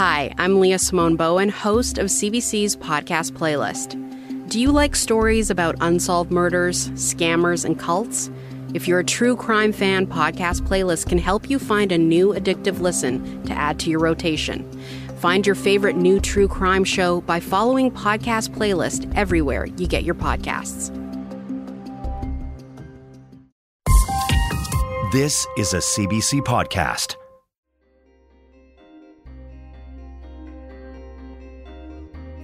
Hi, I'm Leah Simone Bowen, host of CBC's podcast playlist. Do you like stories about unsolved murders, scammers, and cults? If you're a true crime fan, Podcast Playlist can help you find a new addictive listen to add to your rotation. Find your favorite new true crime show by following Podcast Playlist everywhere you get your podcasts. This is a CBC podcast.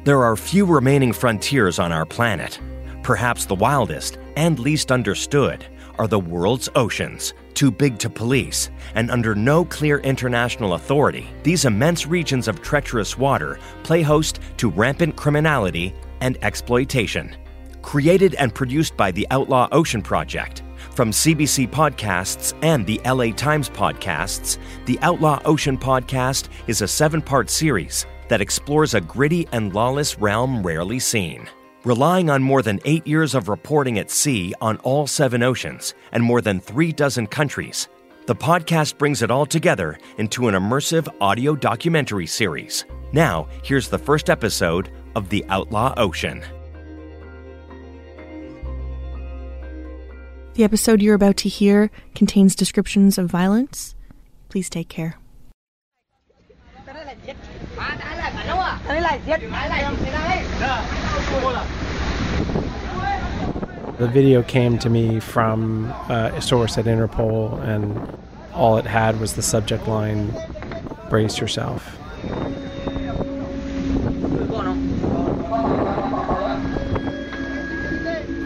There are few remaining frontiers on our planet. Perhaps the wildest and least understood are the world's oceans, too big to police, and under no clear international authority. These immense regions of treacherous water play host to rampant criminality and exploitation. Created and produced by the Outlaw Ocean Project, from CBC Podcasts and the LA Times Podcasts, the Outlaw Ocean Podcast is a seven part series that explores a gritty and lawless realm rarely seen. Relying on more than eight years of reporting at sea on all seven oceans and more than three dozen countries, the podcast brings it all together into an immersive audio documentary series. Now, here's the first episode of The Outlaw Ocean. The episode you're about to hear contains descriptions of violence. Please take care. The video came to me from uh, a source at Interpol, and all it had was the subject line Brace yourself.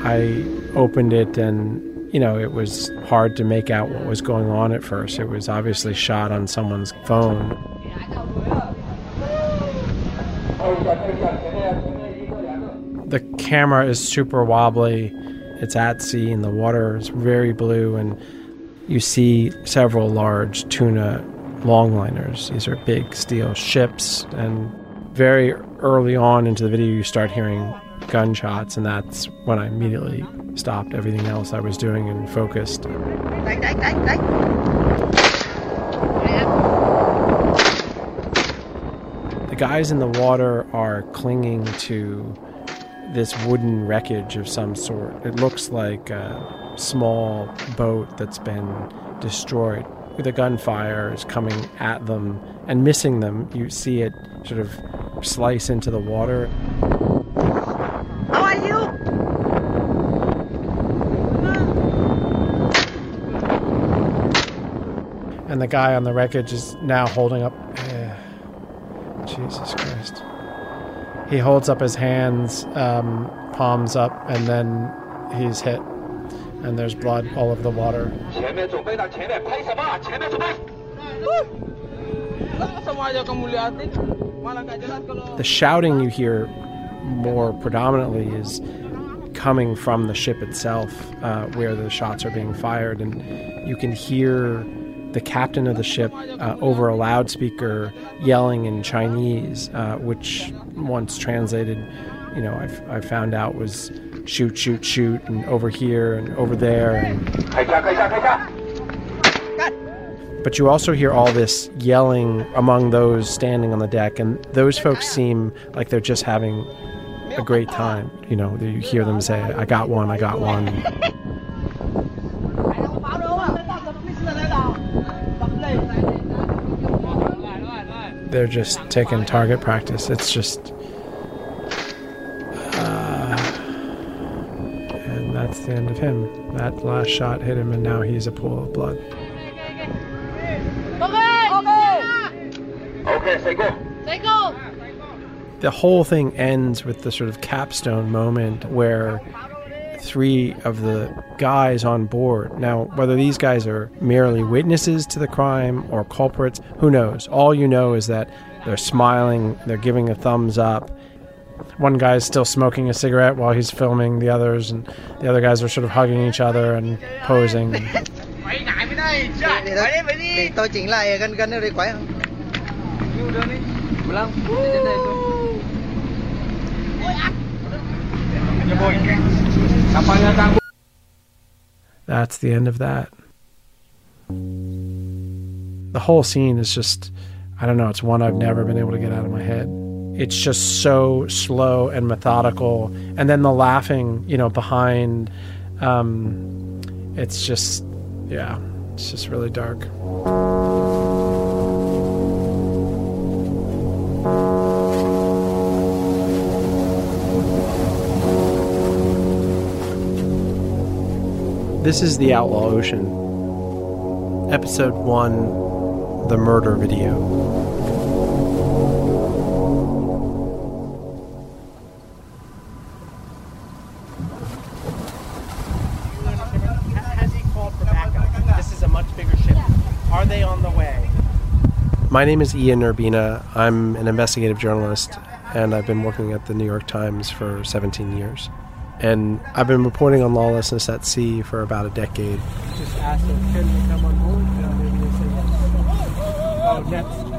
I opened it, and you know, it was hard to make out what was going on at first. It was obviously shot on someone's phone. Camera is super wobbly. It's at sea, and the water is very blue, and you see several large tuna longliners. These are big steel ships, and very early on into the video, you start hearing gunshots, and that's when I immediately stopped everything else I was doing and focused. The guys in the water are clinging to this wooden wreckage of some sort. It looks like a small boat that's been destroyed. The gunfire is coming at them and missing them. You see it sort of slice into the water. How are you? And the guy on the wreckage is now holding up. eh, Jesus Christ. He holds up his hands, um, palms up, and then he's hit. And there's blood all over the water. The shouting you hear more predominantly is coming from the ship itself, uh, where the shots are being fired, and you can hear the captain of the ship uh, over a loudspeaker yelling in Chinese, uh, which once translated, you know, I, I found out was shoot, shoot, shoot, and over here and over there. And... But you also hear all this yelling among those standing on the deck, and those folks seem like they're just having a great time. You know, you hear them say, I got one, I got one. They're just taking target practice. It's just. Uh, and that's the end of him. That last shot hit him, and now he's a pool of blood. OK，谁过？the whole thing ends with the sort of capstone moment where three of the guys on board. Now whether these guys are merely witnesses to the crime or culprits who knows? All you know is that they're smiling they're giving a thumbs up. One guy is still smoking a cigarette while he's filming the others and the other guys are sort of hugging each other and posing That's the end of that. The whole scene is just, I don't know, it's one I've never been able to get out of my head. It's just so slow and methodical. And then the laughing, you know, behind, um, it's just, yeah, it's just really dark. This is The Outlaw Ocean, Episode 1 The Murder Video. Has he called for backup? This is a much bigger ship. Are they on the way? My name is Ian Urbina. I'm an investigative journalist, and I've been working at the New York Times for 17 years. And I've been reporting on lawlessness at sea for about a decade. Just ask them, can we come on board? Maybe they say yes. Oh, nets.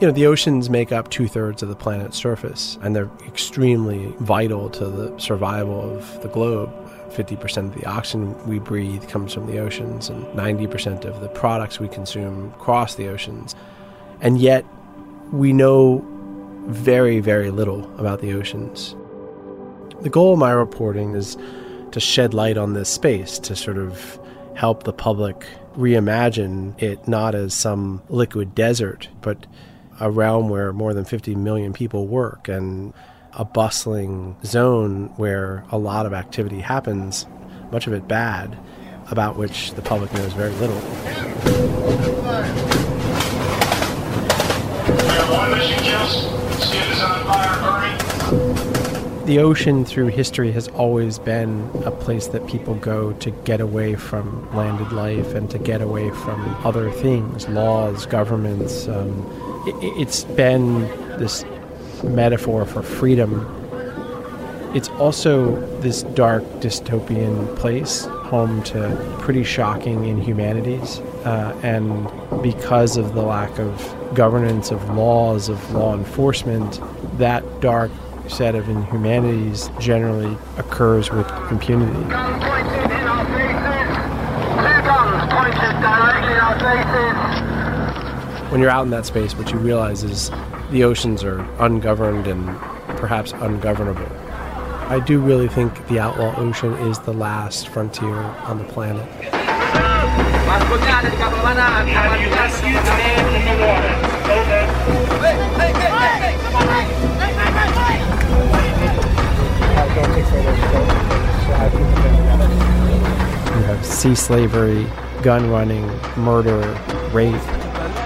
You know, the oceans make up two thirds of the planet's surface, and they're extremely vital to the survival of the globe. 50% of the oxygen we breathe comes from the oceans, and 90% of the products we consume cross the oceans. And yet, we know very, very little about the oceans. The goal of my reporting is to shed light on this space, to sort of help the public reimagine it not as some liquid desert, but a realm where more than 50 million people work and a bustling zone where a lot of activity happens, much of it bad, about which the public knows very little. The ocean through history has always been a place that people go to get away from landed life and to get away from other things, laws, governments. Um, it, it's been this metaphor for freedom. It's also this dark dystopian place, home to pretty shocking inhumanities. Uh, and because of the lack of governance, of laws, of law enforcement, that dark set of inhumanities generally occurs with impunity. Gun pointed in our faces. Two guns pointed directly in our faces. When you're out in that space, what you realize is the oceans are ungoverned and perhaps ungovernable. I do really think the outlaw ocean is the last frontier on the planet. Have you rescued the man in the water? Over. You have sea slavery, gun running, murder, rape,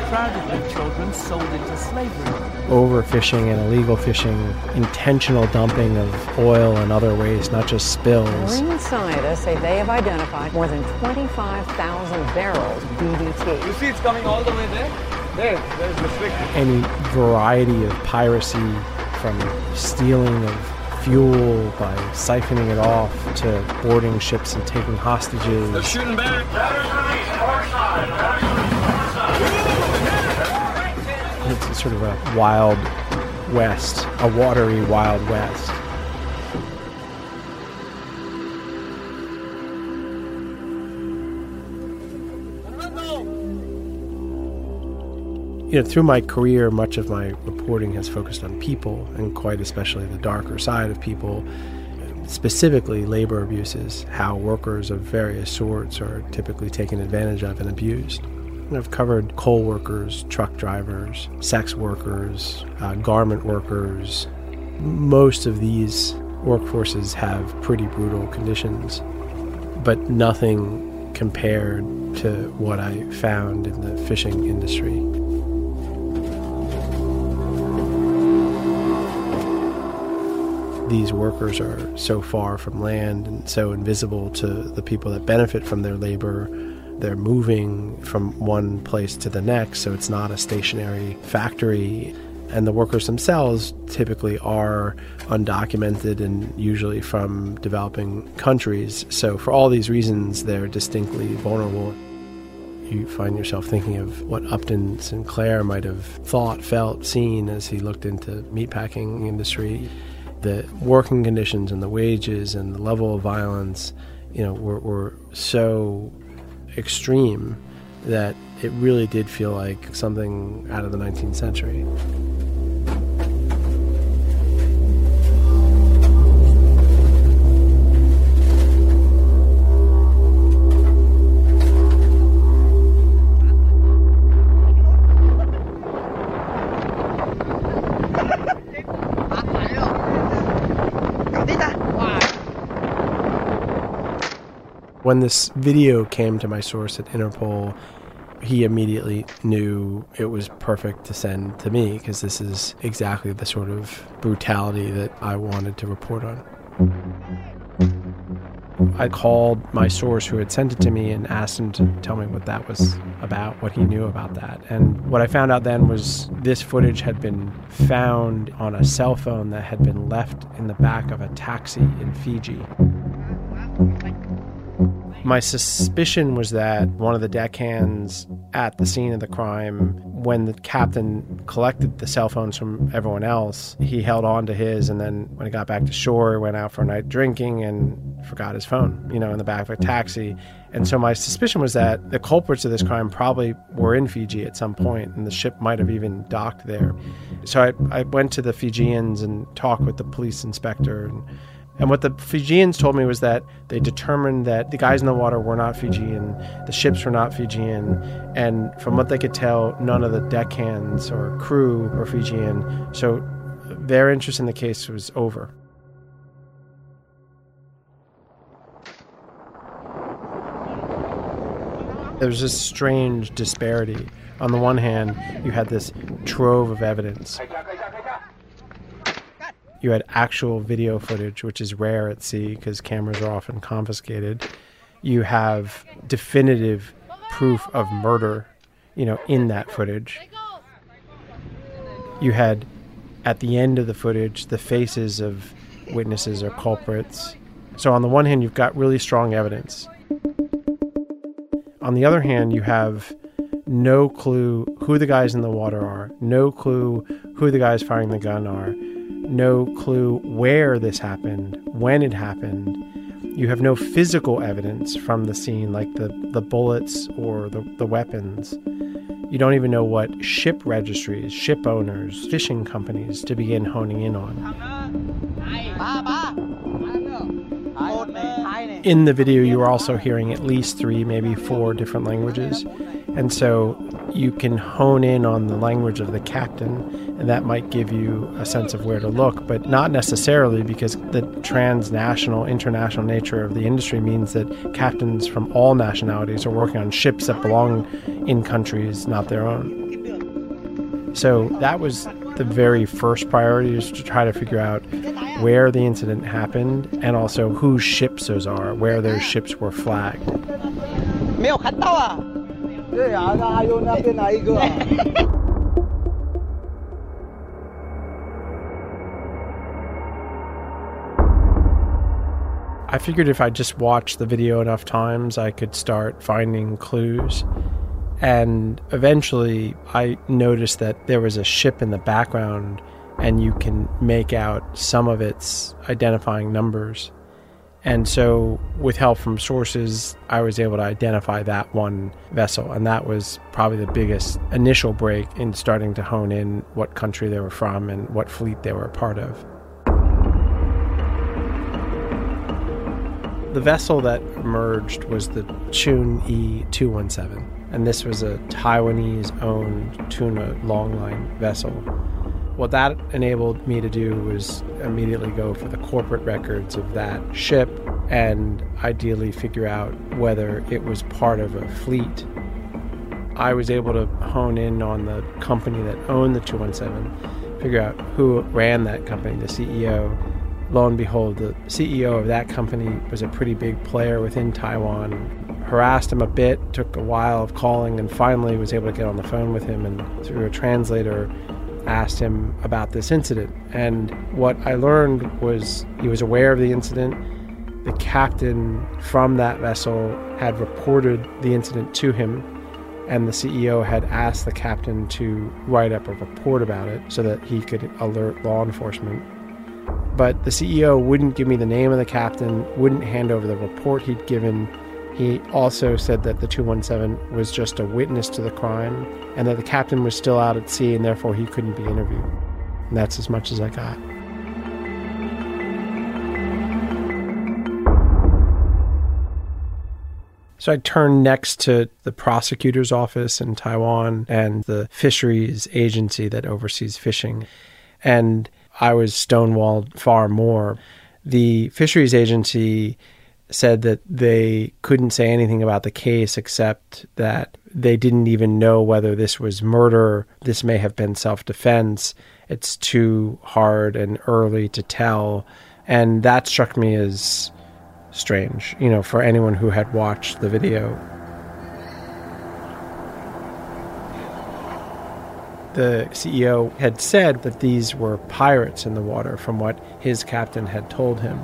Crowded children sold into slavery. overfishing and illegal fishing, intentional dumping of oil and other waste, not just spills. Marine scientists say they have identified more than 25,000 barrels of DDT. You see it's coming all the way there? There, there's the stick. Any variety of piracy from stealing of fuel by siphoning it off to boarding ships and taking hostages. Shooting back. It's sort of a wild west, a watery wild west. You know, through my career, much of my reporting has focused on people, and quite especially the darker side of people, specifically labor abuses, how workers of various sorts are typically taken advantage of and abused. I've covered coal workers, truck drivers, sex workers, uh, garment workers. Most of these workforces have pretty brutal conditions, but nothing compared to what I found in the fishing industry. These workers are so far from land and so invisible to the people that benefit from their labor they're moving from one place to the next, so it's not a stationary factory. And the workers themselves typically are undocumented and usually from developing countries. So, for all these reasons, they're distinctly vulnerable. You find yourself thinking of what Upton Sinclair might have thought, felt, seen as he looked into meatpacking industry. The working conditions and the wages and the level of violence, you know, were, were so extreme that it really did feel like something out of the 19th century. When this video came to my source at Interpol, he immediately knew it was perfect to send to me because this is exactly the sort of brutality that I wanted to report on. I called my source who had sent it to me and asked him to tell me what that was about, what he knew about that. And what I found out then was this footage had been found on a cell phone that had been left in the back of a taxi in Fiji. My suspicion was that one of the deckhands at the scene of the crime, when the captain collected the cell phones from everyone else, he held on to his, and then when he got back to shore, went out for a night drinking and forgot his phone, you know, in the back of a taxi. And so my suspicion was that the culprits of this crime probably were in Fiji at some point, and the ship might have even docked there. So I, I went to the Fijians and talked with the police inspector and and what the Fijians told me was that they determined that the guys in the water were not Fijian, the ships were not Fijian, and from what they could tell, none of the deckhands or crew were Fijian. So their interest in the case was over. There was this strange disparity. On the one hand, you had this trove of evidence you had actual video footage, which is rare at sea because cameras are often confiscated. You have definitive proof of murder, you know, in that footage. You had at the end of the footage the faces of witnesses or culprits. So on the one hand, you've got really strong evidence. On the other hand, you have no clue who the guys in the water are, no clue who the guys firing the gun are, no clue where this happened, when it happened. You have no physical evidence from the scene, like the, the bullets or the, the weapons. You don't even know what ship registries, ship owners, fishing companies to begin honing in on. In the video, you are also hearing at least three, maybe four different languages. And so you can hone in on the language of the captain, and that might give you a sense of where to look, but not necessarily because the transnational, international nature of the industry means that captains from all nationalities are working on ships that belong in countries not their own. So that was the very first priority is to try to figure out where the incident happened and also whose ships those are, where those ships were flagged. I figured if I just watched the video enough times, I could start finding clues. And eventually, I noticed that there was a ship in the background, and you can make out some of its identifying numbers. And so, with help from sources, I was able to identify that one vessel. And that was probably the biggest initial break in starting to hone in what country they were from and what fleet they were a part of. The vessel that emerged was the Chun E 217. And this was a Taiwanese owned tuna longline vessel. What that enabled me to do was immediately go for the corporate records of that ship and ideally figure out whether it was part of a fleet. I was able to hone in on the company that owned the 217, figure out who ran that company, the CEO. Lo and behold, the CEO of that company was a pretty big player within Taiwan. Harassed him a bit, took a while of calling, and finally was able to get on the phone with him and through a translator asked him about this incident. And what I learned was he was aware of the incident. The captain from that vessel had reported the incident to him, and the CEO had asked the captain to write up a report about it so that he could alert law enforcement. But the CEO wouldn't give me the name of the captain, wouldn't hand over the report he'd given, He also said that the 217 was just a witness to the crime and that the captain was still out at sea and therefore he couldn't be interviewed. And that's as much as I got. So I turned next to the prosecutor's office in Taiwan and the fisheries agency that oversees fishing. And I was stonewalled far more. The fisheries agency said that they couldn't say anything about the case except that they didn't even know whether this was murder. This may have been self defense. It's too hard and early to tell. And that struck me as strange, you know, for anyone who had watched the video. The CEO had said that these were pirates in the water from what his captain had told him.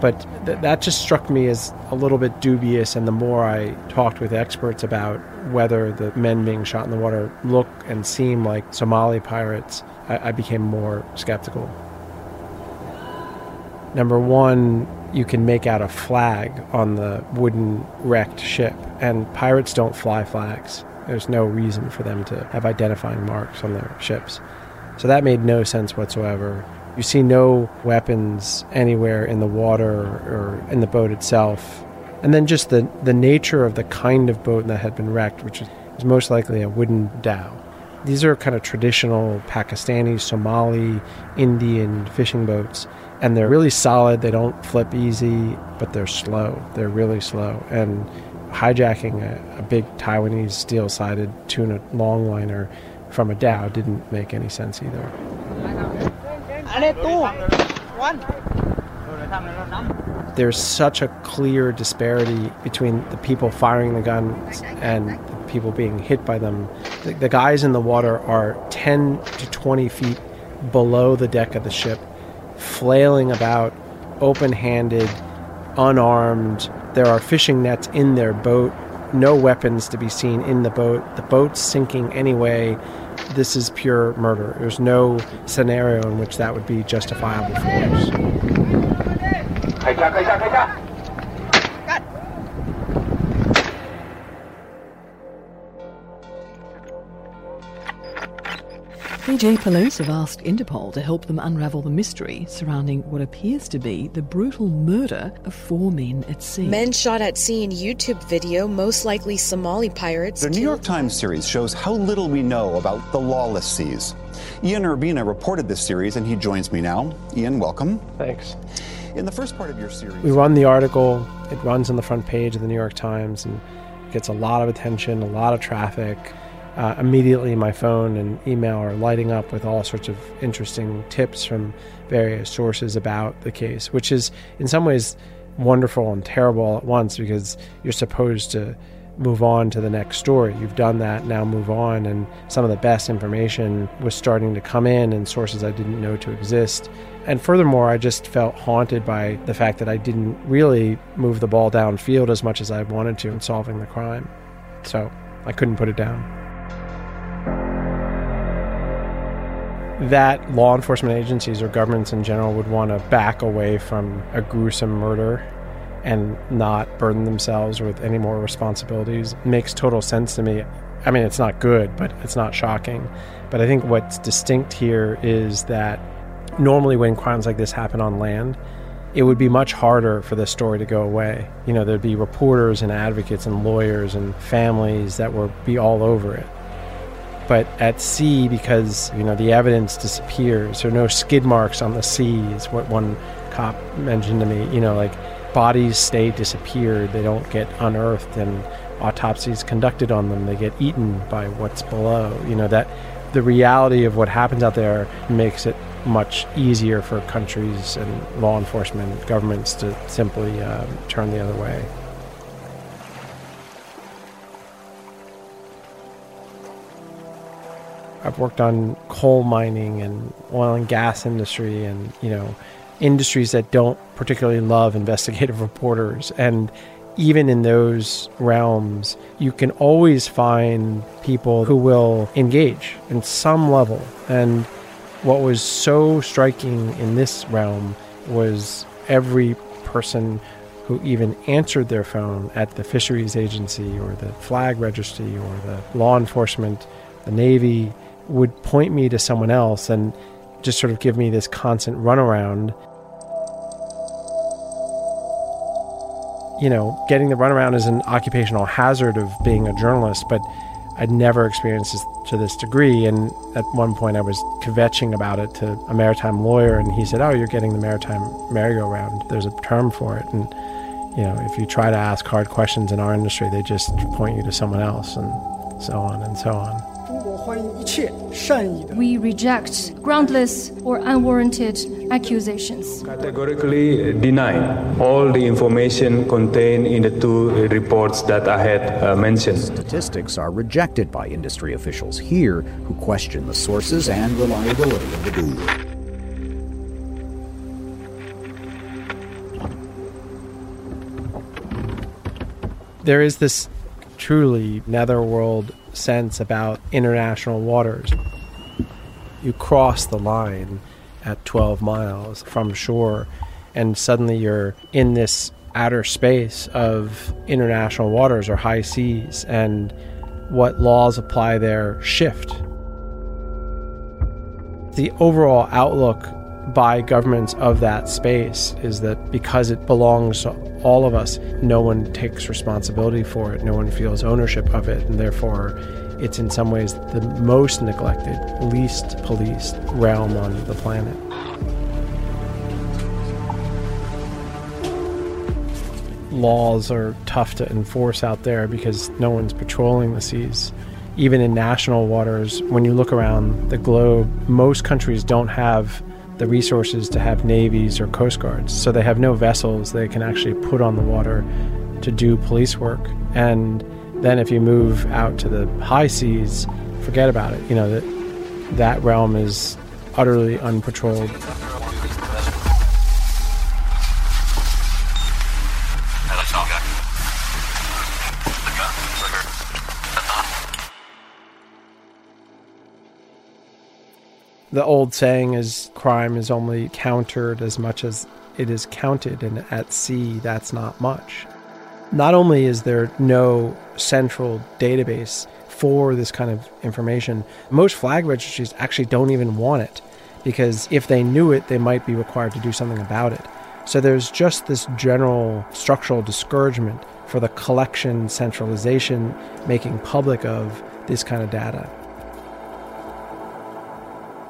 But th- that just struck me as a little bit dubious. And the more I talked with experts about whether the men being shot in the water look and seem like Somali pirates, I, I became more skeptical. Number one, you can make out a flag on the wooden wrecked ship, and pirates don't fly flags. There's no reason for them to have identifying marks on their ships. So that made no sense whatsoever. You see no weapons anywhere in the water or in the boat itself. And then just the, the nature of the kind of boat that had been wrecked, which is most likely a wooden dhow. These are kind of traditional Pakistani, Somali, Indian fishing boats and they're really solid. They don't flip easy, but they're slow. They're really slow. And hijacking a, a big Taiwanese steel sided tuna longliner from a dhow didn't make any sense either. There's such a clear disparity between the people firing the guns and the people being hit by them. The, the guys in the water are 10 to 20 feet below the deck of the ship flailing about, open handed, unarmed. There are fishing nets in their boat, no weapons to be seen in the boat. The boat's sinking anyway. This is pure murder. There's no scenario in which that would be justifiable for force. Fiji Police have asked Interpol to help them unravel the mystery surrounding what appears to be the brutal murder of four men at sea. Men shot at sea in YouTube video, most likely Somali pirates. The New York Times series shows how little we know about the lawless seas. Ian Urbina reported this series, and he joins me now. Ian, welcome. Thanks. In the first part of your series, we run the article. It runs on the front page of the New York Times and gets a lot of attention, a lot of traffic uh, immediately my phone and email are lighting up with all sorts of interesting tips from various sources about the case, which is in some ways wonderful and terrible at once because you're supposed to move on to the next story. You've done that, now move on. And some of the best information was starting to come in and sources I didn't know to exist. And furthermore, I just felt haunted by the fact that I didn't really move the ball downfield as much as I wanted to in solving the crime. So I couldn't put it down. That law enforcement agencies or governments in general would want to back away from a gruesome murder and not burden themselves with any more responsibilities makes total sense to me. I mean, it's not good, but it's not shocking. But I think what's distinct here is that normally when crimes like this happen on land, it would be much harder for this story to go away. You know, there'd be reporters and advocates and lawyers and families that would be all over it but at sea because you know the evidence disappears. There are no skid marks on the sea is what one cop mentioned to me. You know like bodies stay disappeared. They don't get unearthed and autopsies conducted on them. They get eaten by what's below. You know that the reality of what happens out there makes it much easier for countries and law enforcement governments to simply uh, turn the other way I've worked on coal mining and oil and gas industry and, you know, industries that don't particularly love investigative reporters. And even in those realms, you can always find people who will engage in some level. And what was so striking in this realm was every person who even answered their phone at the fisheries agency or the flag registry or the law enforcement, the Navy, would point me to someone else and just sort of give me this constant runaround. You know, getting the runaround is an occupational hazard of being a journalist, but I'd never experienced this to this degree. And at one point, I was kvetching about it to a maritime lawyer, and he said, "Oh, you're getting the maritime merry-go-round. There's a term for it." And you know, if you try to ask hard questions in our industry, they just point you to someone else, and so on and so on. We reject groundless or unwarranted accusations. Categorically deny all the information contained in the two reports that I had uh, mentioned. Statistics are rejected by industry officials here who question the sources and reliability of the buoy. There is this truly netherworld sense about international waters. You cross the line at 12 miles from shore, and suddenly you're in this outer space of international waters or high seas, and what laws apply there shift. The overall outlook by governments of that space is that because it belongs to all of us, no one takes responsibility for it, no one feels ownership of it, and therefore it's in some ways the most neglected, least policed realm on the planet. Laws are tough to enforce out there because no one's patrolling the seas even in national waters, when you look around the globe, most countries don't have the resources to have navies or coast guards. So they have no vessels they can actually put on the water to do police work. And then if you move out to the high seas, forget about it. You know that that realm is utterly unpatrolled. The old saying is crime is only countered as much as it is counted, and at sea, that's not much. Not only is there no central database for this kind of information, most flag registries actually don't even want it because if they knew it, they might be required to do something about it. So there's just this general structural discouragement for the collection, centralization, making public of this kind of data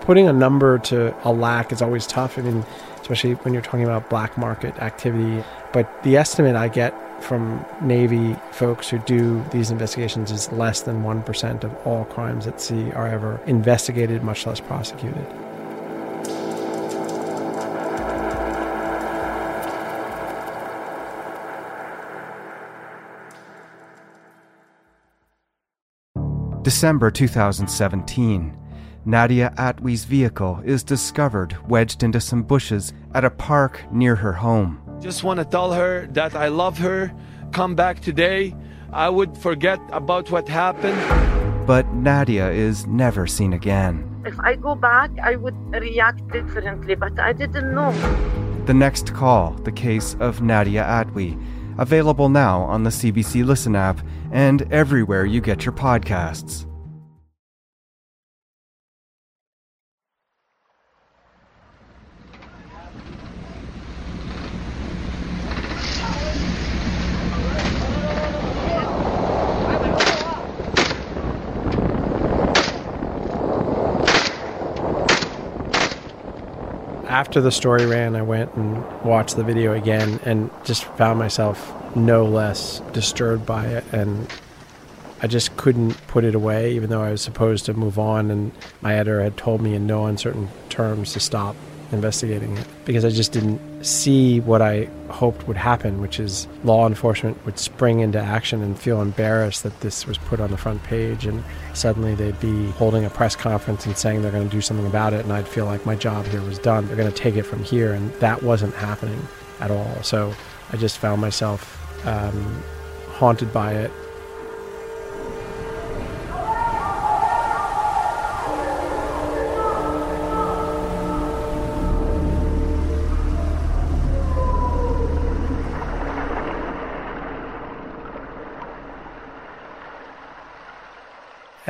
putting a number to a lack is always tough. I mean, especially when you're talking about black market activity. But the estimate I get from Navy folks who do these investigations is less than 1% of all crimes at sea are ever investigated, much less prosecuted. December 2017. Nadia Atwee's vehicle is discovered wedged into some bushes at a park near her home. Just want to tell her that I love her. Come back today. I would forget about what happened. But Nadia is never seen again. If I go back, I would react differently, but I didn't know. The next call, the case of Nadia Atwee, available now on the CBC Listen app and everywhere you get your podcasts. After the story ran, I went and watched the video again and just found myself no less disturbed by it. And I just couldn't put it away, even though I was supposed to move on. And my editor had told me in no uncertain terms to stop investigating it because I just didn't see what I hoped would happen, which is law enforcement would spring into action and feel embarrassed that this was put on the front page, and suddenly they'd be holding a press conference and saying they're going to do something about it, and I'd feel like my job here was done. They're going to take it from here, and that wasn't happening at all. So I just found myself um, haunted by it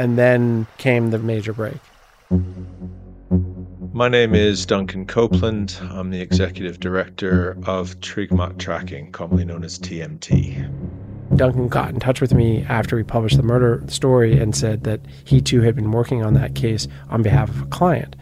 and then came the major break. My name is Duncan Copeland. I'm the executive director of Trygg Mat Tracking, commonly known as TMT. Duncan got in touch with me after we published the murder story and said that he too had been working on that case on behalf of a client.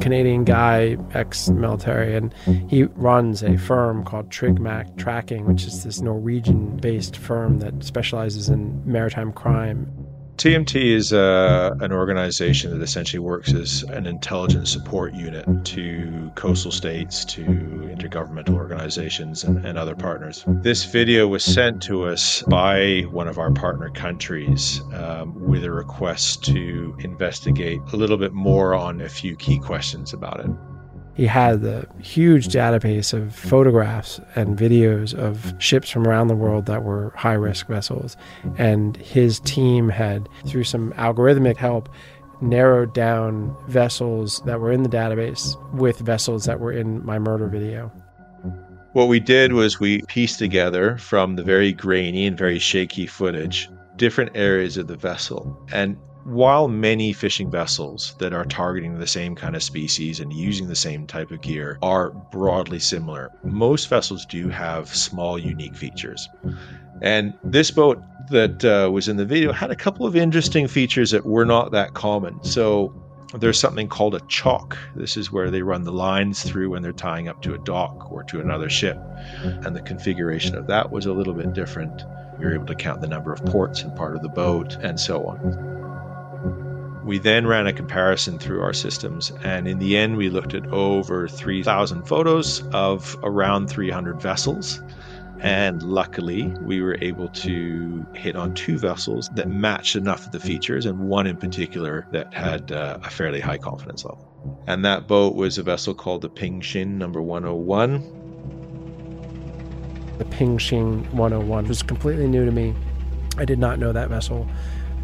Canadian guy, ex military, and he runs a firm called Trygg Mat Tracking, which is this Norwegian based firm that specializes in maritime crime. TMT is uh, an organization that essentially works as an intelligence support unit to coastal states, to intergovernmental organizations, and, and, other partners. This video was sent to us by one of our partner countries um, with a request to investigate a little bit more on a few key questions about it he had a huge database of photographs and videos of ships from around the world that were high risk vessels. And his team had, through some algorithmic help, narrowed down vessels that were in the database with vessels that were in my murder video. What we did was we pieced together from the very grainy and very shaky footage different areas of the vessel. And while many fishing vessels that are targeting the same kind of species and using the same type of gear are broadly similar, most vessels do have small, unique features. And this boat that uh, was in the video had a couple of interesting features that were not that common. So there's something called a chock. This is where they run the lines through when they're tying up to a dock or to another ship. And the configuration of that was a little bit different. You're able to count the number of ports in part of the boat and so on. We then ran a comparison through our systems, and in the end, we looked at over 3,000 photos of around 300 vessels. And luckily, we were able to hit on two vessels that matched enough of the features, and one in particular that had uh, a fairly high confidence level. And that boat was a vessel called the Ping Shin number 101. The Ping Shin 101 was completely new to me. I did not know that vessel.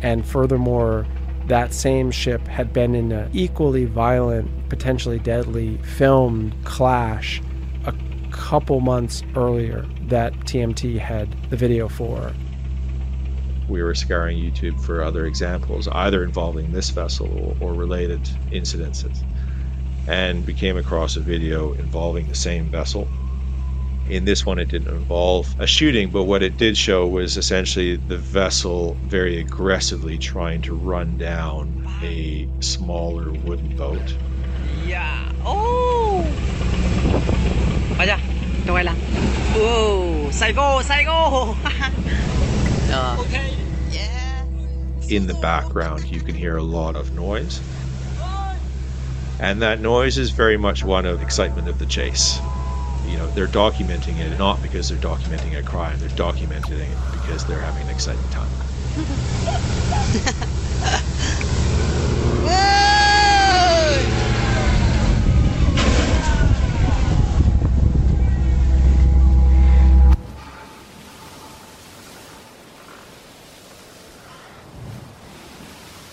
And furthermore, that same ship had been in an equally violent, potentially deadly filmed clash a couple months earlier that TMT had the video for. We were scouring YouTube for other examples, either involving this vessel or, or related incidences, and we came across a video involving the same vessel in this one, it didn't involve a shooting, but what it did show was essentially the vessel very aggressively trying to run down a smaller wooden boat. Yeah. Oh! Vaya, te vuela. Oh, salgo, salgo. uh. Okay. Yeah. In the background, you can hear a lot of noise. And that noise is very much one of excitement of the chase you know they're documenting it not because they're documenting a crime they're documenting it because they're having an exciting time.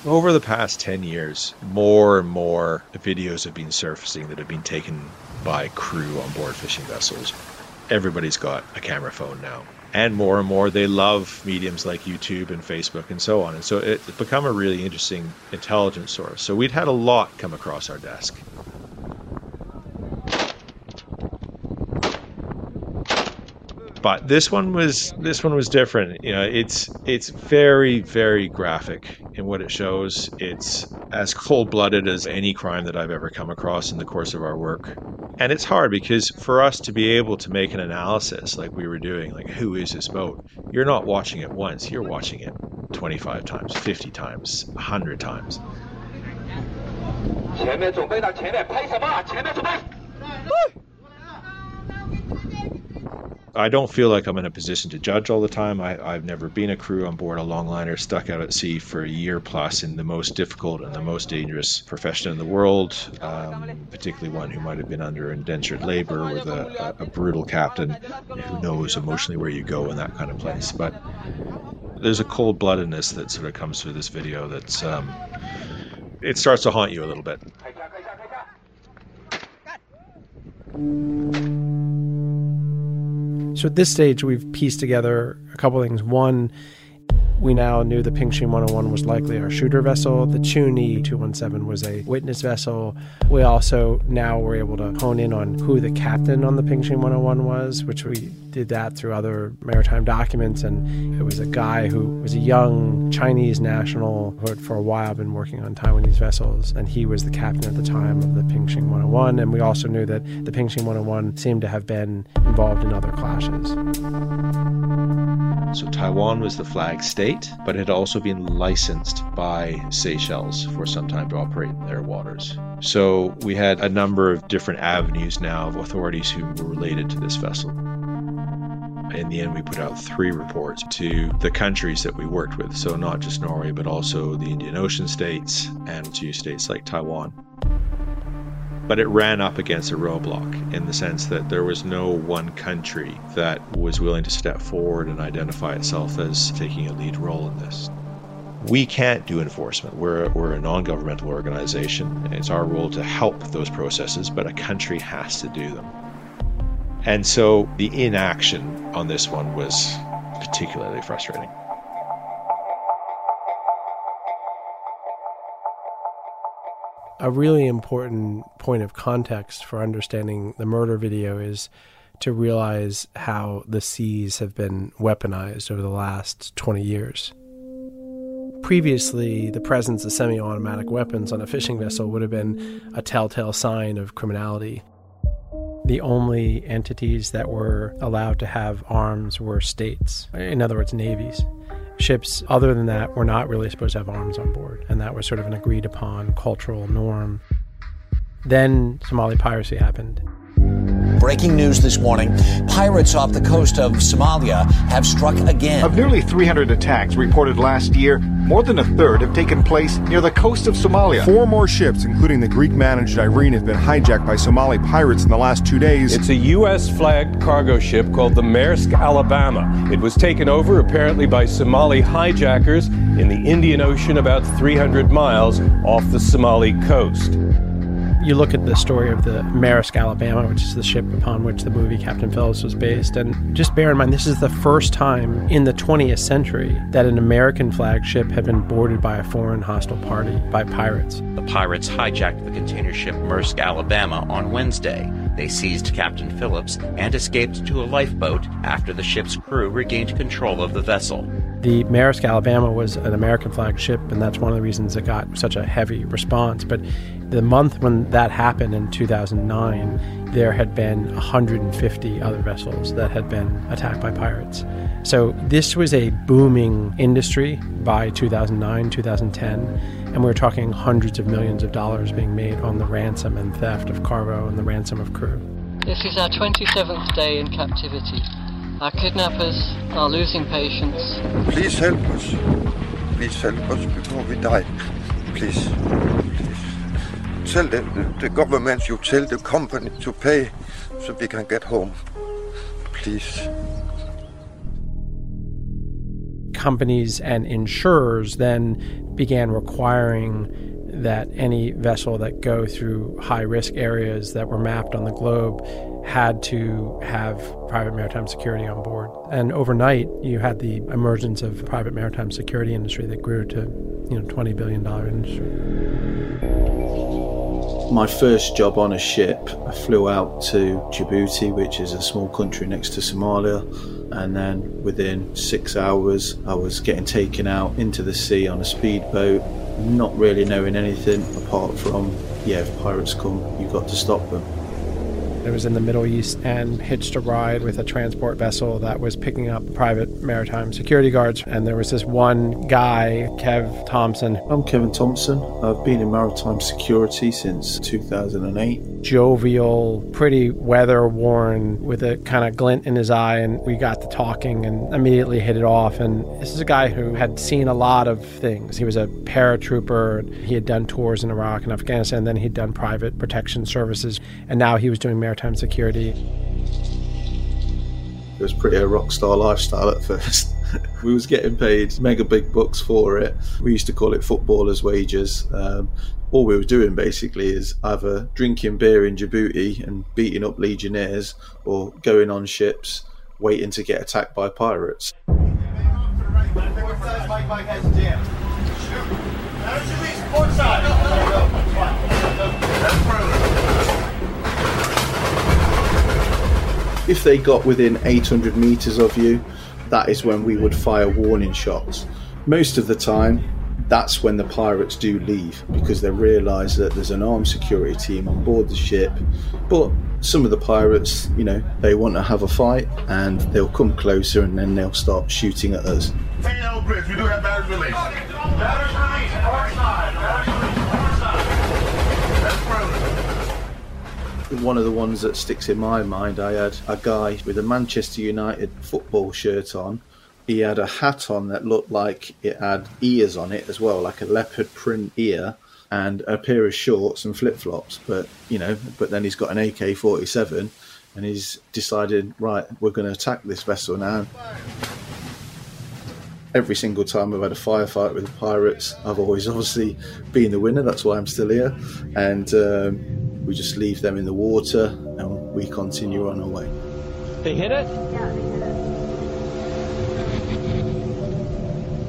Over the past 10 years, more and more videos have been surfacing that have been taken by crew on board fishing vessels. Everybody's got a camera phone now. And more and more, they love mediums like YouTube and Facebook and so on. And so it's become a really interesting intelligence source. So we'd had a lot come across our desk. but this one was this one was different you know it's it's very very graphic in what it shows it's as cold-blooded as any crime that i've ever come across in the course of our work and it's hard because for us to be able to make an analysis like we were doing like who is this boat you're not watching it once you're watching it 25 times 50 times 100 times 前面准备到前面拍什么？前面准备。 I don't feel like I'm in a position to judge all the time. I, have never been a crew on board a longliner stuck out at sea for a year plus in the most difficult and the most dangerous profession in the world, um, particularly one who might have been under indentured labor with a, a, a brutal captain who knows emotionally where you go in that kind of place. But there's a cold bloodedness that sort of comes through this video that's um, it starts to haunt you a little bit. So at this stage, we've pieced together a couple things. One, We now knew the Ping Shin 101 was likely our shooter vessel. The Chun I 217 was a witness vessel. We also now were able to hone in on who the captain on the Ping Shin 101 was, which we did that through other maritime documents. And it was a guy who was a young Chinese national who had for a while been working on Taiwanese vessels. And he was the captain at the time of the Ping Shin 101. And we also knew that the Ping Shin 101 seemed to have been involved in other clashes. So Taiwan was the flag state, but had also been licensed by Seychelles for some time to operate in their waters. So we had a number of different avenues now of authorities who were related to this vessel. In the end, we put out three reports to the countries that we worked with. So, not just Norway, but also the Indian Ocean states and to states like Taiwan but it ran up against a roadblock in the sense that there was no one country that was willing to step forward and identify itself as taking a lead role in this. We can't do enforcement. We're, we're a non governmental organization. It's our role to help those processes, but a country has to do them. And so the inaction on this one was particularly frustrating. A really important point of context for understanding the murder video is to realize how the seas have been weaponized over the last 20 years. Previously, the presence of semi automatic weapons on a fishing vessel would have been a telltale sign of criminality. The only entities that were allowed to have arms were states, in other words, navies ships other than that were not really supposed to have arms on board, and that was sort of an agreed upon cultural norm. Then Somali piracy happened. Breaking news this morning pirates off the coast of Somalia have struck again. Of nearly 300 attacks reported last year, more than a third have taken place near the coast of Somalia. Four more ships, including the Greek managed Irene, have been hijacked by Somali pirates in the last two days. It's a U.S. flagged cargo ship called the Maersk Alabama. It was taken over apparently by Somali hijackers in the Indian Ocean about 300 miles off the Somali coast you look at the story of the Maersk Alabama, which is the ship upon which the movie Captain Phillips was based, and just bear in mind this is the first time in the 20th century that an American flagship had been boarded by a foreign hostile party by pirates. The pirates hijacked the container ship Maersk Alabama on Wednesday. They seized Captain Phillips and escaped to a lifeboat after the ship's crew regained control of the vessel. The Maersk Alabama was an American flag ship, and that's one of the reasons it got such a heavy response. But the month when that happened in 2009, there had been 150 other vessels that had been attacked by pirates. So this was a booming industry by 2009, 2010, and we were talking hundreds of millions of dollars being made on the ransom and theft of cargo and the ransom of crew. This is our 27th day in captivity. Our kidnappers are losing patience. Please help us. Please help us before we die. Please tell the, the government, you tell the company to pay so we can get home. Please. Companies and insurers then began requiring that any vessel that go through high risk areas that were mapped on the globe had to have private maritime security on board. And overnight, you had the emergence of private maritime security industry that grew to, you know, $20 billion industry my first job on a ship, I flew out to Djibouti, which is a small country next to Somalia, and then within six hours, I was getting taken out into the sea on a speedboat, not really knowing anything apart from, yeah, if pirates come, you've got to stop them. It was in the Middle East and hitched a ride with a transport vessel that was picking up private maritime security guards. And there was this one guy, Kev Thompson. I'm Kevin Thompson. I've been in maritime security since 2008. Jovial, pretty weather worn, with a kind of glint in his eye. And we got to talking and immediately hit it off. And this is a guy who had seen a lot of things. He was a paratrooper. He had done tours in Iraq and Afghanistan. Then he'd done private protection services. And now he was doing maritime security. It was pretty a rock star lifestyle at first. we was getting paid mega big bucks for it. We used to call it footballers' wages. Um, all we were doing basically is either drinking beer in Djibouti and beating up legionnaires, or going on ships waiting to get attacked by pirates. Mike, Mike has a jam. Shoot. Now should be port side. If they got within 800 metres of you, that is when we would fire warning shots. Most of the time, that's when the pirates do leave because they realise that there's an armed security team on board the ship. But some of the pirates, you know, they want to have a fight and they'll come closer and then they'll start shooting at us. Take L bridge. We do have. Port side. Batteries released. Port side. That's frozen. One of the ones that sticks in my mind, I had a guy with a Manchester United football shirt on. He had a hat on that looked like it had ears on it as well, like a leopard print ear, and a pair of shorts and flip flops. But you know, but then he's got an AK forty seven, and he's decided, right, we're going to attack this vessel now. Every single time I've had a firefight with the pirates, I've always obviously been the winner. That's why I'm still here, and um, we just leave them in the water and we continue on our way. They hit it?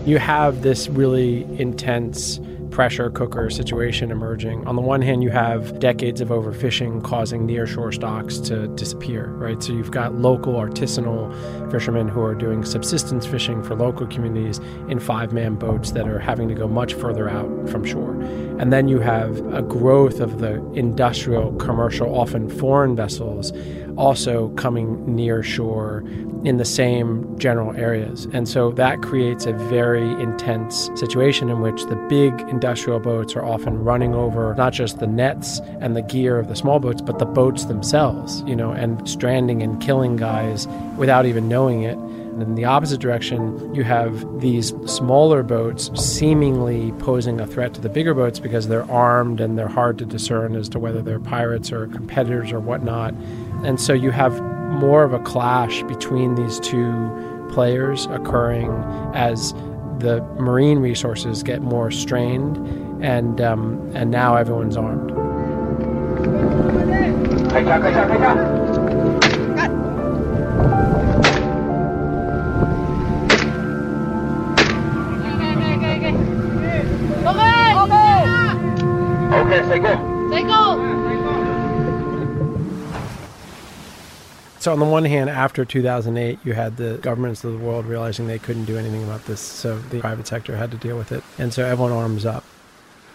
you have this really intense pressure cooker situation emerging. On the one hand, you have decades of overfishing causing nearshore stocks to disappear, right? So you've got local artisanal fishermen who are doing subsistence fishing for local communities in five man boats that are having to go much further out from shore. And then you have a growth of the industrial, commercial, often foreign vessels also coming near shore in the same general areas. And so that creates a very intense situation in which the big industrial boats are often running over not just the nets and the gear of the small boats, but the boats themselves, you know, and stranding and killing guys without even knowing it. And in the opposite direction, you have these smaller boats seemingly posing a threat to the bigger boats because they're armed and they're hard to discern as to whether they're pirates or competitors or whatnot. And so you have more of a clash between these two players occurring as the marine resources get more strained, and um, and now everyone's armed. Okay, say go. So on the one hand, after 2008, you had the governments of the world realizing they couldn't do anything about this, so the private sector had to deal with it, and so everyone arms up.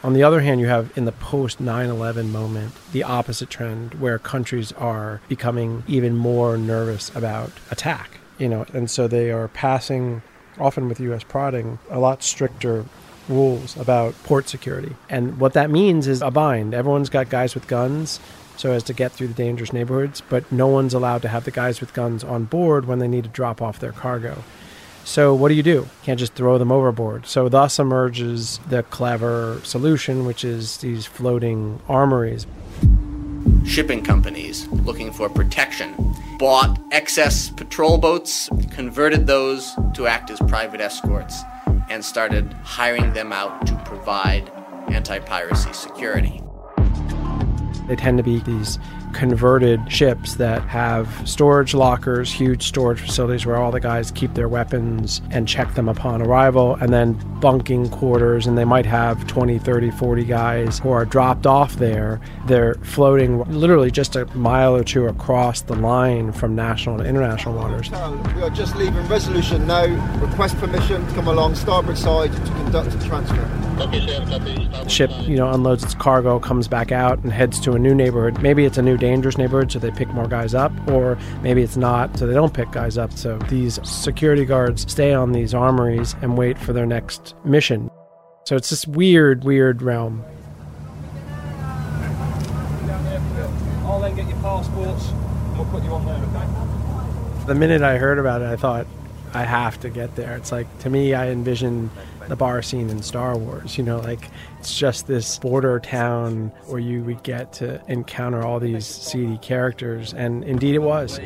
On the other hand, you have in the post 9 11 moment the opposite trend where countries are becoming even more nervous about attack, you know, and so they are passing, often with US prodding, a lot stricter rules about port security. And what that means is a bind. Everyone's got guys with guns so as to get through the dangerous neighborhoods, but no one's allowed to have the guys with guns on board when they need to drop off their cargo. So what do you do? You can't just throw them overboard. So thus emerges the clever solution, which is these floating armories. Shipping companies looking for protection bought excess patrol boats, converted those to act as private escorts, and started hiring them out to provide anti piracy security. They tend to be these converted ships that have storage lockers, huge storage facilities where all the guys keep their weapons and check them upon arrival, and then bunking quarters. And they might have 20, 30, 40 guys who are dropped off there. They're floating literally just a mile or two across the line from national to international waters. We are just leaving Resolution now. Request permission to come along starboard side to conduct a transfer. The ship, you know, unloads its cargo, comes back out, and heads to a new neighborhood. Maybe it's a new dangerous neighborhood, so they pick more guys up, or maybe it's not, so they don't pick guys up. So these security guards stay on these armories and wait for their next mission. So it's this weird, weird realm. I'll then get your passports and we'll put you on there, okay? The minute I heard about it, I thought, I have to get there. It's like, to me, I envision the bar scene in Star Wars. You know, like it's just this border town where you would get to encounter all these seedy characters, and indeed it was.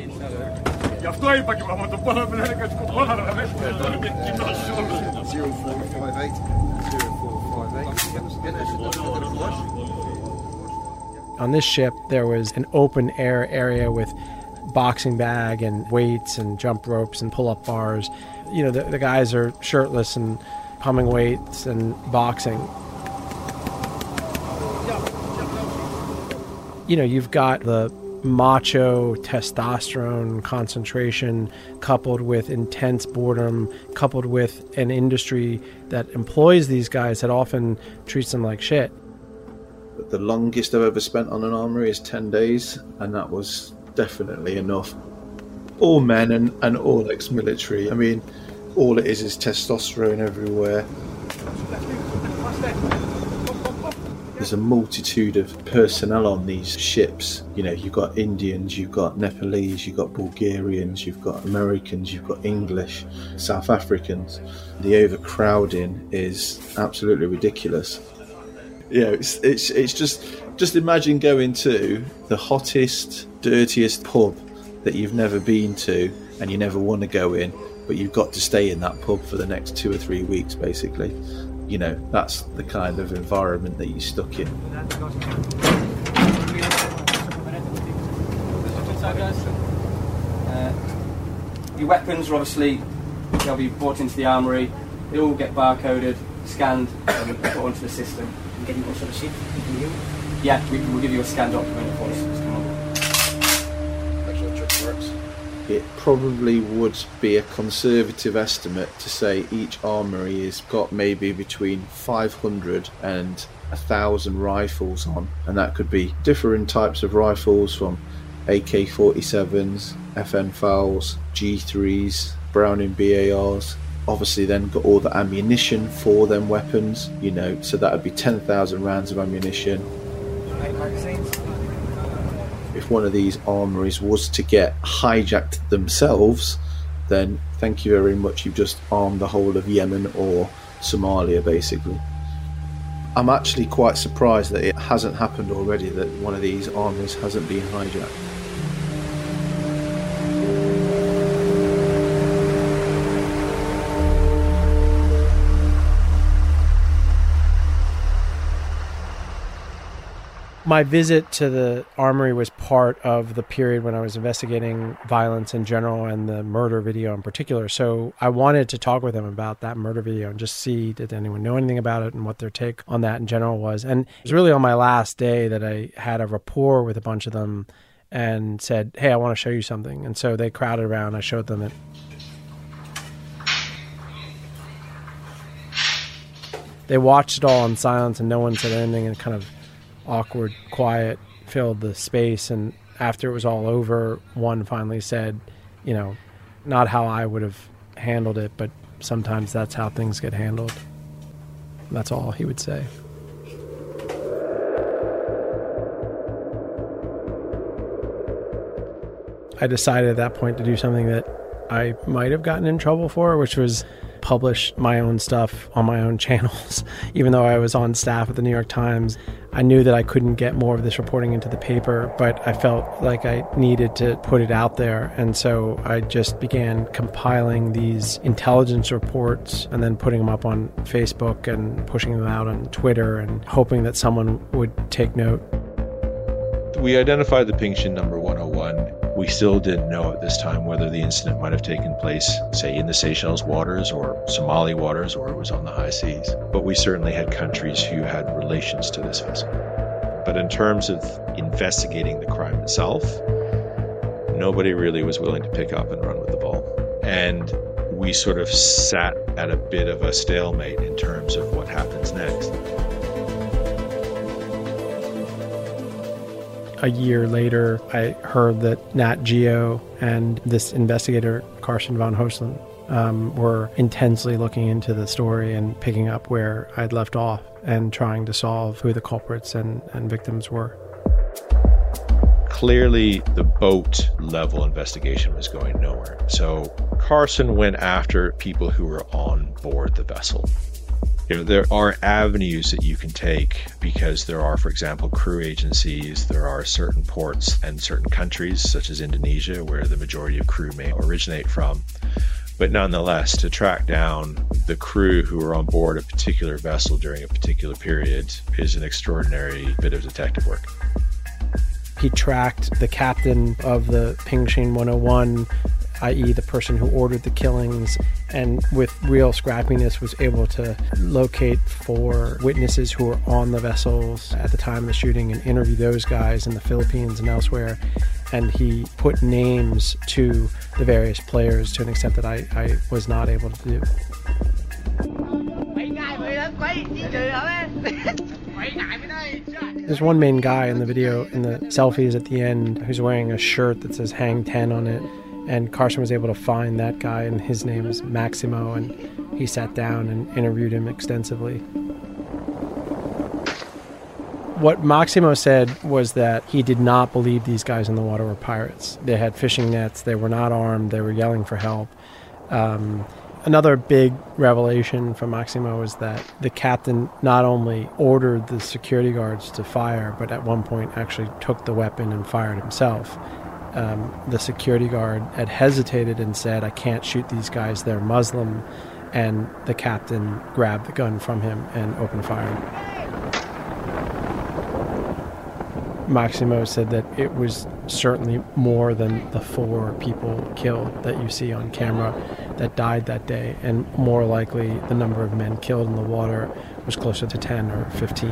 On this ship, there was an open air area with boxing bag and weights and jump ropes and pull up bars. you know, the, the guys are shirtless and pumping weights and boxing. You know, you've got the macho testosterone concentration coupled with intense boredom, coupled with an industry that employs these guys that often treats them like shit. The longest I've ever spent on an armory is 10 days, and that was definitely enough. All men and, and all ex military. I mean, all it is is testosterone everywhere. There's a multitude of personnel on these ships. You know, you've got Indians, you've got Nepalese, you've got Bulgarians, you've got Americans, you've got English, South Africans. The overcrowding is absolutely ridiculous. Know, it's, it's, it's just, just imagine going to the hottest, dirtiest pub that you've never been to and you never want to go in, but you've got to stay in that pub for the next two or three weeks, basically. You know, that's the kind of environment that you're stuck in. Uh, your weapons are obviously they'll be brought into the armory. They all get barcoded, scanned, and put onto the system. Get you also receipt from you? Yeah, we will give you a scanned document for this. It probably would be a conservative estimate to say each armory has got maybe between 500 and 1,000 rifles on, and that could be different types of rifles from AK 47s, FN FALs, G3s, Browning BARs. Obviously, then got all the ammunition for them weapons, you know, so that would be 10,000 rounds of ammunition. Right magazines. If one of these armories was to get hijacked themselves, then thank you very much. You've just armed the whole of Yemen or Somalia, basically. I'm actually quite surprised that it hasn't happened already, that one of these armies hasn't been hijacked. My visit to the armory was part of the period when I was investigating violence in general and the murder video in particular. So I wanted to talk with them about that murder video and just see did anyone know anything about it and what their take on that in general was. And it was really on my last day that I had a rapport with a bunch of them and said, Hey, I want to show you something. And so they crowded around. I showed them it. They watched it all in silence and no one said anything and kind of awkward quiet filled the space and after it was all over one finally said you know not how i would have handled it but sometimes that's how things get handled. That's all he would say. I decided at that point to do something that i might have gotten in trouble for which was publish my own stuff on my own channels even though i was on staff at the new york times I knew that I couldn't get more of this reporting into the paper, but I felt like I needed to put it out there. And so I just began compiling these intelligence reports and then putting them up on Facebook and pushing them out on Twitter and hoping that someone would take note. We identified the Ping Shin number 101. We still didn't know at this time whether the incident might have taken place, say, in the Seychelles waters or Somali waters or it was on the high seas. But we certainly had countries who had relations to this vessel. But in terms of investigating the crime itself, nobody really was willing to pick up and run with the ball. And we sort of sat at a bit of a stalemate in terms of what happens next. A year later, I heard that Nat Geo and this investigator, Karsten von Hoesslin, um, were intensely looking into the story and picking up where I'd left off and trying to solve who the culprits and, and victims were. Clearly, the boat level investigation was going nowhere. So Carson went after people who were on board the vessel you know, there are avenues that you can take because there are, for example, crew agencies, there are certain ports and certain countries, such as Indonesia, where the majority of crew may originate from. But nonetheless, to track down the crew who are on board a particular vessel during a particular period is an extraordinary bit of detective work. He tracked the captain of the Ping Shin 101 i.e., the person who ordered the killings, and with real scrappiness was able to locate four witnesses who were on the vessels at the time of the shooting and interview those guys in the Philippines and elsewhere. And he put names to the various players to an extent that I, I was not able to do. There's one main guy in the video in the selfies at the end who's wearing a shirt that says Hang 10 on it. And Karsten was able to find that guy, and his name is Maximo. And he sat down and interviewed him extensively. What Maximo said was that he did not believe these guys in the water were pirates. They had fishing nets, they were not armed, they were yelling for help. Um, Another big revelation from Maximo was that the captain not only ordered the security guards to fire, but at one point actually took the weapon and fired himself. Um, the security guard had hesitated and said, I can't shoot these guys, they're Muslim. And the captain grabbed the gun from him and opened fire. Maximo said that it was certainly more than the four people killed that you see on camera that died that day, and more likely the number of men killed in the water was closer to 10 or 15.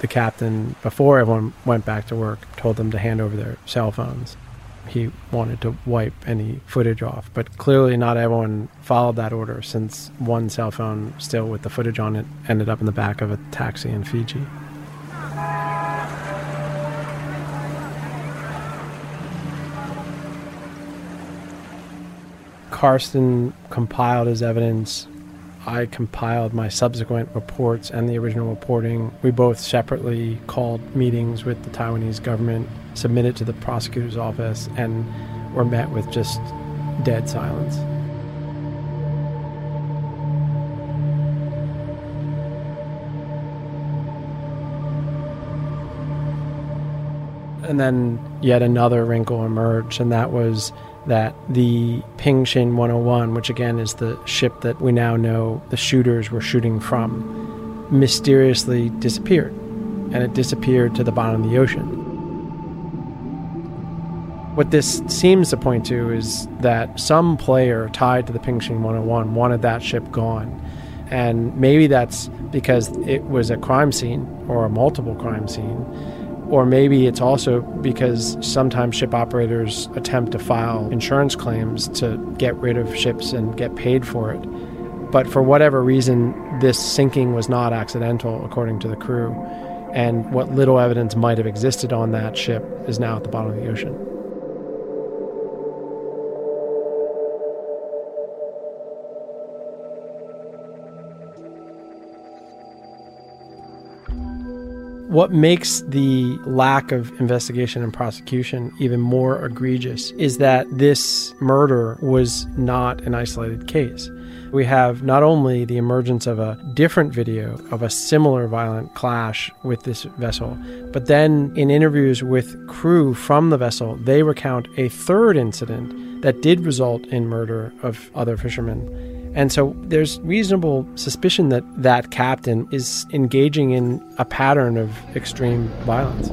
The captain, before everyone went back to work, told them to hand over their cell phones he wanted to wipe any footage off. But clearly, not everyone followed that order since one cell phone, still with the footage on it, ended up in the back of a taxi in Fiji. Karsten compiled his evidence. I compiled my subsequent reports and the original reporting. We both separately called meetings with the Taiwanese government submitted to the prosecutor's office and were met with just dead silence. And then yet another wrinkle emerged, and that was that the Ping Pingshin 101, which again is the ship that we now know the shooters were shooting from, mysteriously disappeared. And it disappeared to the bottom of the ocean. What this seems to point to is that some player tied to the Ping Shin 101 wanted that ship gone. And maybe that's because it was a crime scene or a multiple crime scene. Or maybe it's also because sometimes ship operators attempt to file insurance claims to get rid of ships and get paid for it. But for whatever reason, this sinking was not accidental, according to the crew. And what little evidence might have existed on that ship is now at the bottom of the ocean. What makes the lack of investigation and prosecution even more egregious is that this murder was not an isolated case. We have not only the emergence of a different video of a similar violent clash with this vessel, but then in interviews with crew from the vessel, they recount a third incident that did result in murder of other fishermen. And so there's reasonable suspicion that that captain is engaging in a pattern of extreme violence.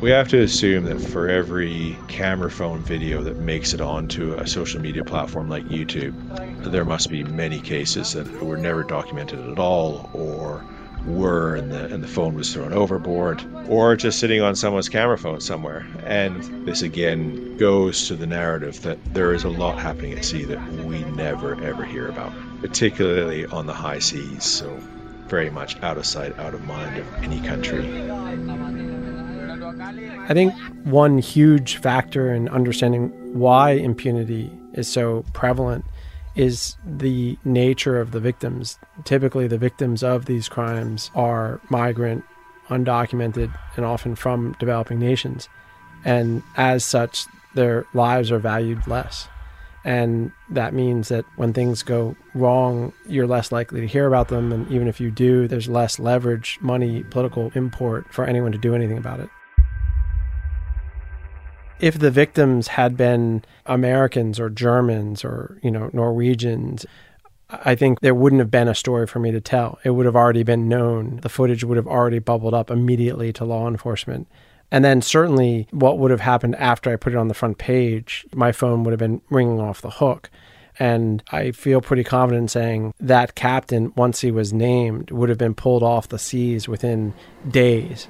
We have to assume that for every camera phone video that makes it onto a social media platform like YouTube, there must be many cases that were never documented at all or were and the, and the phone was thrown overboard or just sitting on someone's camera phone somewhere. And this again goes to the narrative that there is a lot happening at sea that we never ever hear about, particularly on the high seas. So, very much out of sight, out of mind of any country. I think one huge factor in understanding why impunity is so prevalent is the nature of the victims. Typically, the victims of these crimes are migrant, undocumented, and often from developing nations. And as such, their lives are valued less. And that means that when things go wrong, you're less likely to hear about them. And even if you do, there's less leverage, money, political import for anyone to do anything about it if the victims had been Americans or Germans or, you know, Norwegians, I think there wouldn't have been a story for me to tell. It would have already been known. The footage would have already bubbled up immediately to law enforcement. And then certainly what would have happened after I put it on the front page, my phone would have been ringing off the hook. And I feel pretty confident saying that captain, once he was named, would have been pulled off the seas within days.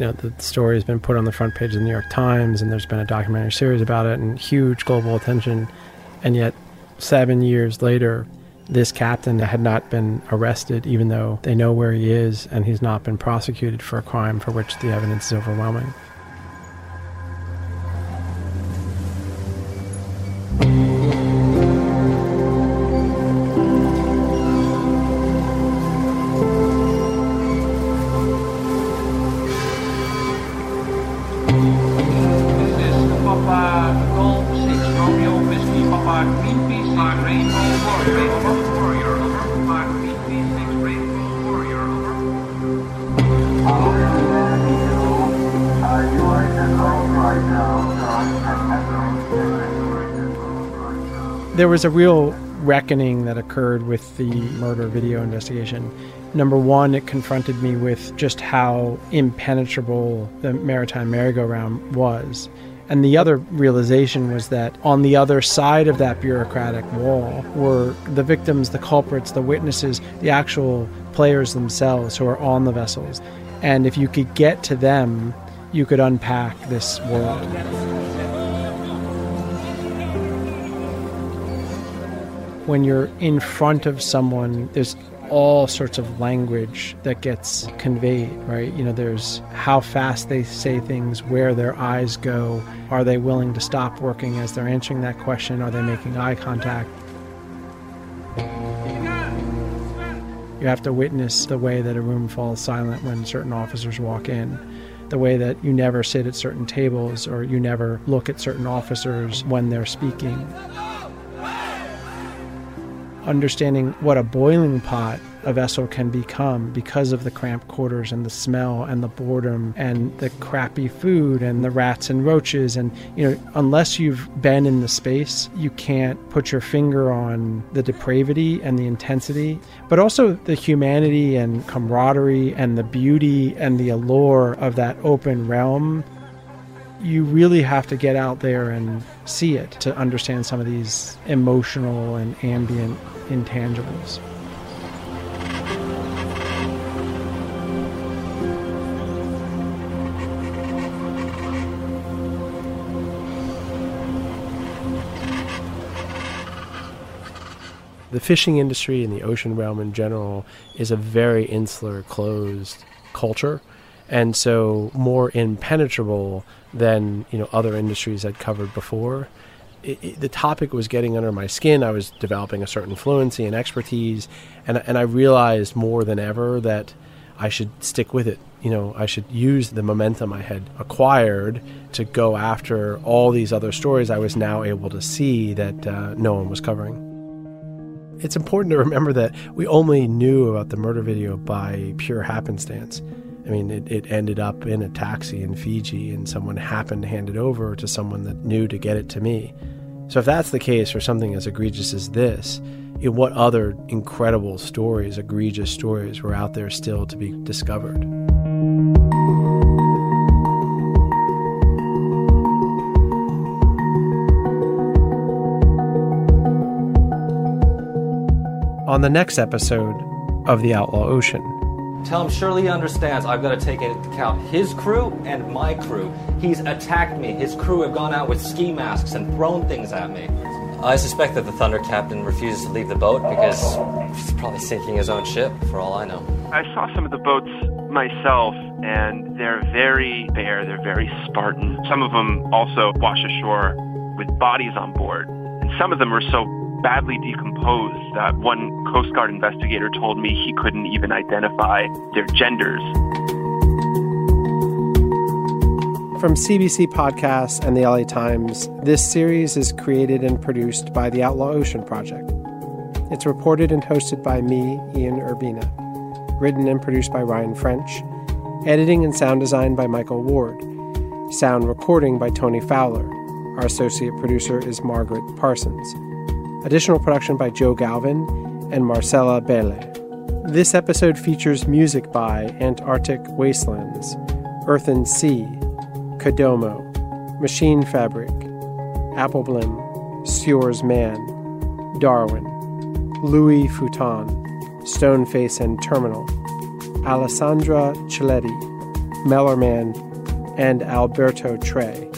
You know, the story has been put on the front page of the New York Times, and there's been a documentary series about it, and huge global attention. And yet, seven years later, this captain had not been arrested, even though they know where he is, and he's not been prosecuted for a crime for which the evidence is overwhelming. Was a real reckoning that occurred with the murder video investigation. Number one, it confronted me with just how impenetrable the maritime merry-go-round was. And the other realization was that on the other side of that bureaucratic wall were the victims, the culprits, the witnesses, the actual players themselves who are on the vessels. And if you could get to them, you could unpack this world. When you're in front of someone, there's all sorts of language that gets conveyed, right? You know, there's how fast they say things, where their eyes go. Are they willing to stop working as they're answering that question? Are they making eye contact? You have to witness the way that a room falls silent when certain officers walk in, the way that you never sit at certain tables or you never look at certain officers when they're speaking understanding what a boiling pot a vessel can become because of the cramped quarters and the smell and the boredom and the crappy food and the rats and roaches and you know unless you've been in the space you can't put your finger on the depravity and the intensity but also the humanity and camaraderie and the beauty and the allure of that open realm. You really have to get out there and see it to understand some of these emotional and ambient intangibles. The fishing industry and the ocean realm in general is a very insular, closed culture and so more impenetrable than you know other industries I'd covered before. It, it, the topic was getting under my skin. I was developing a certain fluency and expertise, and and I realized more than ever that I should stick with it. You know, I should use the momentum I had acquired to go after all these other stories I was now able to see that uh, no one was covering. It's important to remember that we only knew about the murder video by pure happenstance. I mean, it, it ended up in a taxi in Fiji, and someone happened to hand it over to someone that knew to get it to me. So, if that's the case for something as egregious as this, in what other incredible stories, egregious stories, were out there still to be discovered? On the next episode of The Outlaw Ocean, Tell him Shirley understands I've got to take into account his crew and my crew. He's attacked me. His crew have gone out with ski masks and thrown things at me. I suspect that the Thunder captain refuses to leave the boat because he's probably sinking his own ship, for all I know. I saw some of the boats myself, and they're very bare, they're very Spartan. Some of them also wash ashore with bodies on board, and some of them are so badly decomposed that one Coast Guard investigator told me he couldn't even identify their genders. From CBC Podcasts and the LA Times, this series is created and produced by the Outlaw Ocean Project. It's reported and hosted by me, Ian Urbina. Written and produced by Ryan French. Editing and sound design by Michael Ward. Sound recording by Tony Fowler. Our associate producer is Margaret Parsons. Additional production by Joe Galvin and Marcella Bele. This episode features music by Antarctic Wastelands, Earthen Sea, Kodomo, Machine Fabric, Appleblim, Stewars Man, Darwin, Louis Futon, Stoneface and Terminal, Alessandra Chiletti, Mellerman, and Alberto Trey.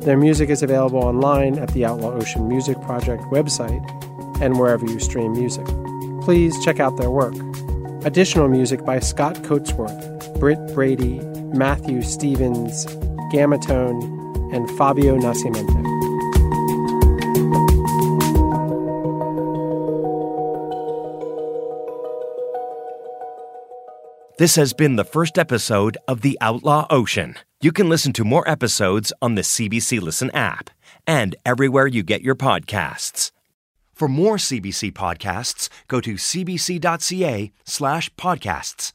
Their music is available online at the Outlaw Ocean Music Project website and wherever you stream music. Please check out their work. Additional music by Scott Coatsworth, Britt Brady, Matthew Stevens, Gamatone, and Fabio Nascimento. This has been the first episode of The Outlaw Ocean. You can listen to more episodes on the CBC Listen app and everywhere you get your podcasts. For more CBC podcasts, go to cbc.ca slash podcasts.